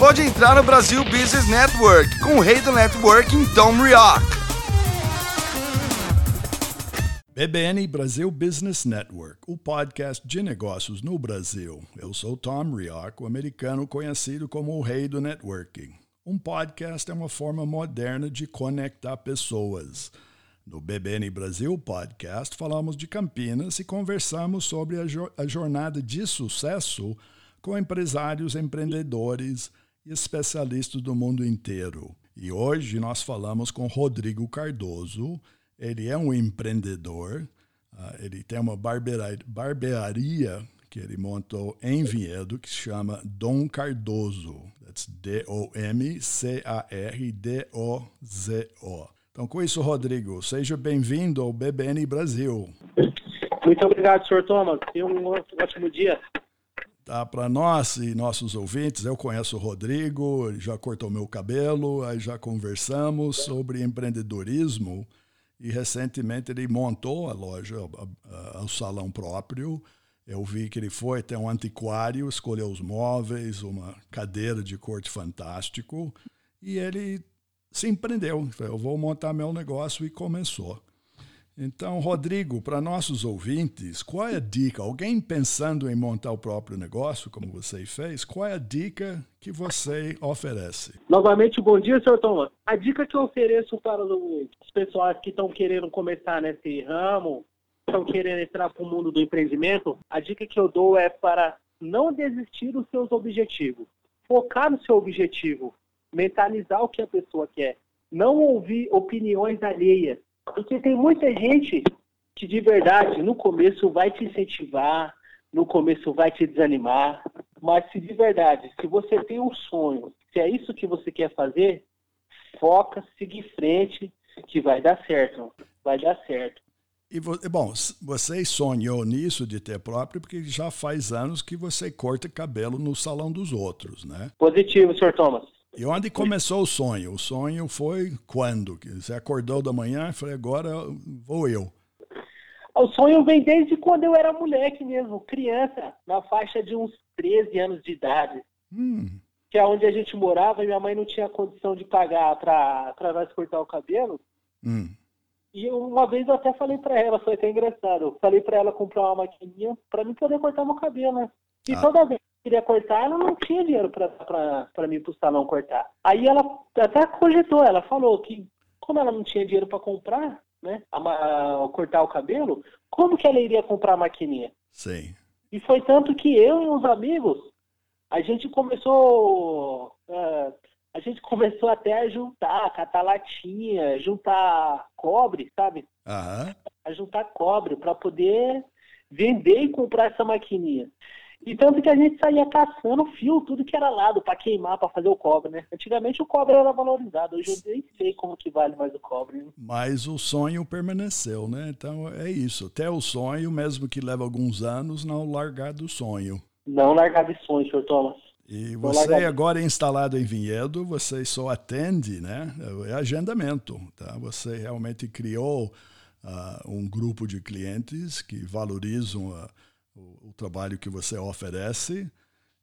Pode entrar no Brasil Business Network com o rei do networking, Tom Rioch. BBN Brasil Business Network, o podcast de negócios no Brasil. Eu sou Tom Rioch, o americano conhecido como o rei do networking. Um podcast é uma forma moderna de conectar pessoas. No BBN Brasil Podcast, falamos de Campinas e conversamos sobre a, jo a jornada de sucesso com empresários, empreendedores e especialistas do mundo inteiro. E hoje nós falamos com Rodrigo Cardoso. Ele é um empreendedor, uh, ele tem uma barbearia que ele montou em Vinhedo que se chama Dom Cardoso. That's D-O-M-C-A-R-D-O-Z-O. Então, com isso, Rodrigo, seja bem-vindo ao BBN Brasil. Muito obrigado, senhor Thomas. Tenha um ótimo dia. Tá, para nós e nossos ouvintes, eu conheço o Rodrigo, já cortou meu cabelo, aí já conversamos sobre empreendedorismo e recentemente ele montou a loja, o salão próprio. Eu vi que ele foi até um antiquário, escolheu os móveis, uma cadeira de corte fantástico e ele se empreendeu. Eu vou montar meu negócio e começou. Então, Rodrigo, para nossos ouvintes, qual é a dica? Alguém pensando em montar o próprio negócio, como você fez, qual é a dica que você oferece? Novamente, bom dia, senhor Thomas. A dica que eu ofereço para os pessoas que estão querendo começar nesse ramo, estão querendo entrar para o mundo do empreendimento, a dica que eu dou é para não desistir dos seus objetivos. Focar no seu objetivo, mentalizar o que a pessoa quer, não ouvir opiniões alheias porque tem muita gente que de verdade no começo vai te incentivar, no começo vai te desanimar, mas se de verdade, se você tem um sonho, se é isso que você quer fazer, foca, siga em frente, que vai dar certo, vai dar certo. E bom, você sonhou nisso de ter próprio porque já faz anos que você corta cabelo no salão dos outros, né? Positivo, Sr. Thomas. E onde começou o sonho? O sonho foi quando? Você acordou da manhã e falou, agora vou eu. O sonho vem desde quando eu era moleque mesmo, criança, na faixa de uns 13 anos de idade. Hum. Que é onde a gente morava e minha mãe não tinha condição de pagar para nós cortar o cabelo. Hum. E uma vez eu até falei para ela, foi até engraçado. Eu falei para ela comprar uma maquininha para mim poder cortar meu cabelo, né? E ah. toda vez queria cortar, ela não tinha dinheiro para mim pro salão cortar. Aí ela até cogitou, ela falou que como ela não tinha dinheiro para comprar, né, a, a, cortar o cabelo, como que ela iria comprar a maquininha? Sim. E foi tanto que eu e uns amigos, a gente começou, uh, a gente começou até a juntar, catar latinha, juntar cobre, sabe? Uhum. A juntar cobre para poder vender e comprar essa maquininha. E tanto que a gente saía caçando fio, tudo que era lado, para queimar, para fazer o cobre, né? Antigamente o cobre era valorizado, hoje eu nem sei como que vale mais o cobre. Né? Mas o sonho permaneceu, né? Então é isso. Até o sonho, mesmo que leve alguns anos, não largar do sonho. Não largar de sonho, senhor Thomas. E você agora é instalado em Vinhedo, você só atende, né? É agendamento, tá? Você realmente criou uh, um grupo de clientes que valorizam a o, o trabalho que você oferece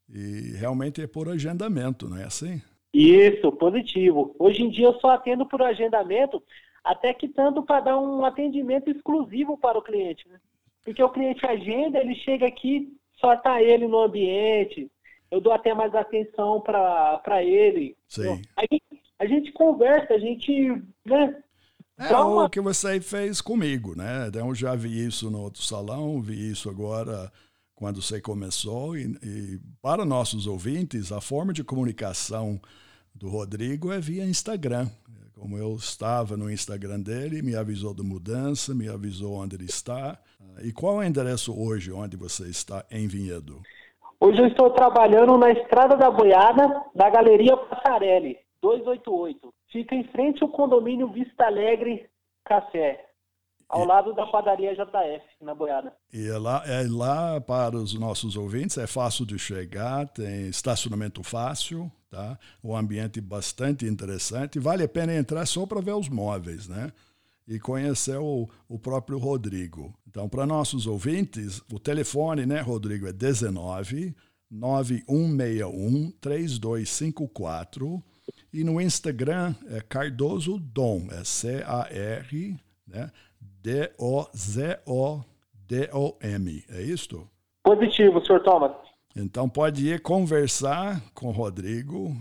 e realmente é por agendamento, não é assim? Isso, positivo. Hoje em dia eu só atendo por agendamento, até que tanto para dar um atendimento exclusivo para o cliente. Né? Porque o cliente agenda, ele chega aqui, só está ele no ambiente, eu dou até mais atenção para ele. Sim. A gente, a gente conversa, a gente, né? É uma... o que você fez comigo, né? Então, eu já vi isso no outro salão, vi isso agora quando você começou. E, e, para nossos ouvintes, a forma de comunicação do Rodrigo é via Instagram. Como eu estava no Instagram dele, me avisou da mudança, me avisou onde ele está. E qual é o endereço hoje onde você está em Vinhedo? Hoje eu estou trabalhando na Estrada da Boiada, na Galeria Passarelli, 288. Fica em frente ao condomínio Vista Alegre Café, ao e... lado da padaria JF, na Boiada. E é lá, é lá para os nossos ouvintes, é fácil de chegar, tem estacionamento fácil, tá? Um ambiente bastante interessante. Vale a pena entrar só para ver os móveis, né? e conhecer o, o próprio Rodrigo. Então, para nossos ouvintes, o telefone, né, Rodrigo, é 19 9161 3254 e no Instagram é Cardoso Dom, é C-A-R, né, D-O-Z-O-D-O-M, é isto? Positivo, senhor Thomas. Então pode ir conversar com o Rodrigo,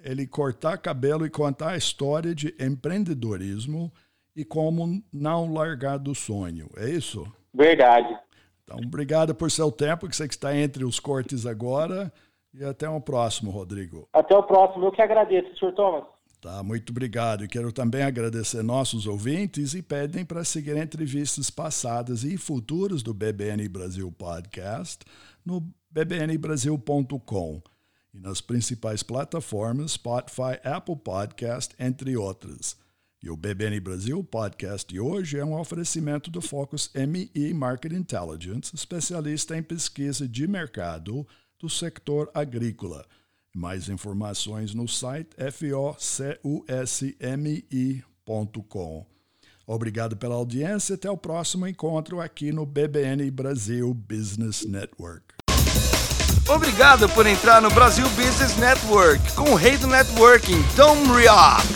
ele cortar cabelo e contar a história de empreendedorismo e como não largar do sonho. É isso? Verdade. Então, obrigado por seu tempo, que você que está entre os cortes agora. E até o próximo, Rodrigo. Até o próximo. Eu que agradeço, senhor Thomas. Tá, muito obrigado. E quero também agradecer nossos ouvintes e pedem para seguir entrevistas passadas e futuras do BBN Brasil Podcast no bbnbrasil.com e nas principais plataformas Spotify, Apple Podcast, entre outras. E o BBN Brasil podcast de hoje é um oferecimento do Focus ME Market Intelligence, especialista em pesquisa de mercado do sector agrícola. Mais informações no site focusme.com. Obrigado pela audiência. Até o próximo encontro aqui no BBN Brasil Business Network. Obrigado por entrar no Brasil Business Network com o rei do networking, Tom Rioch.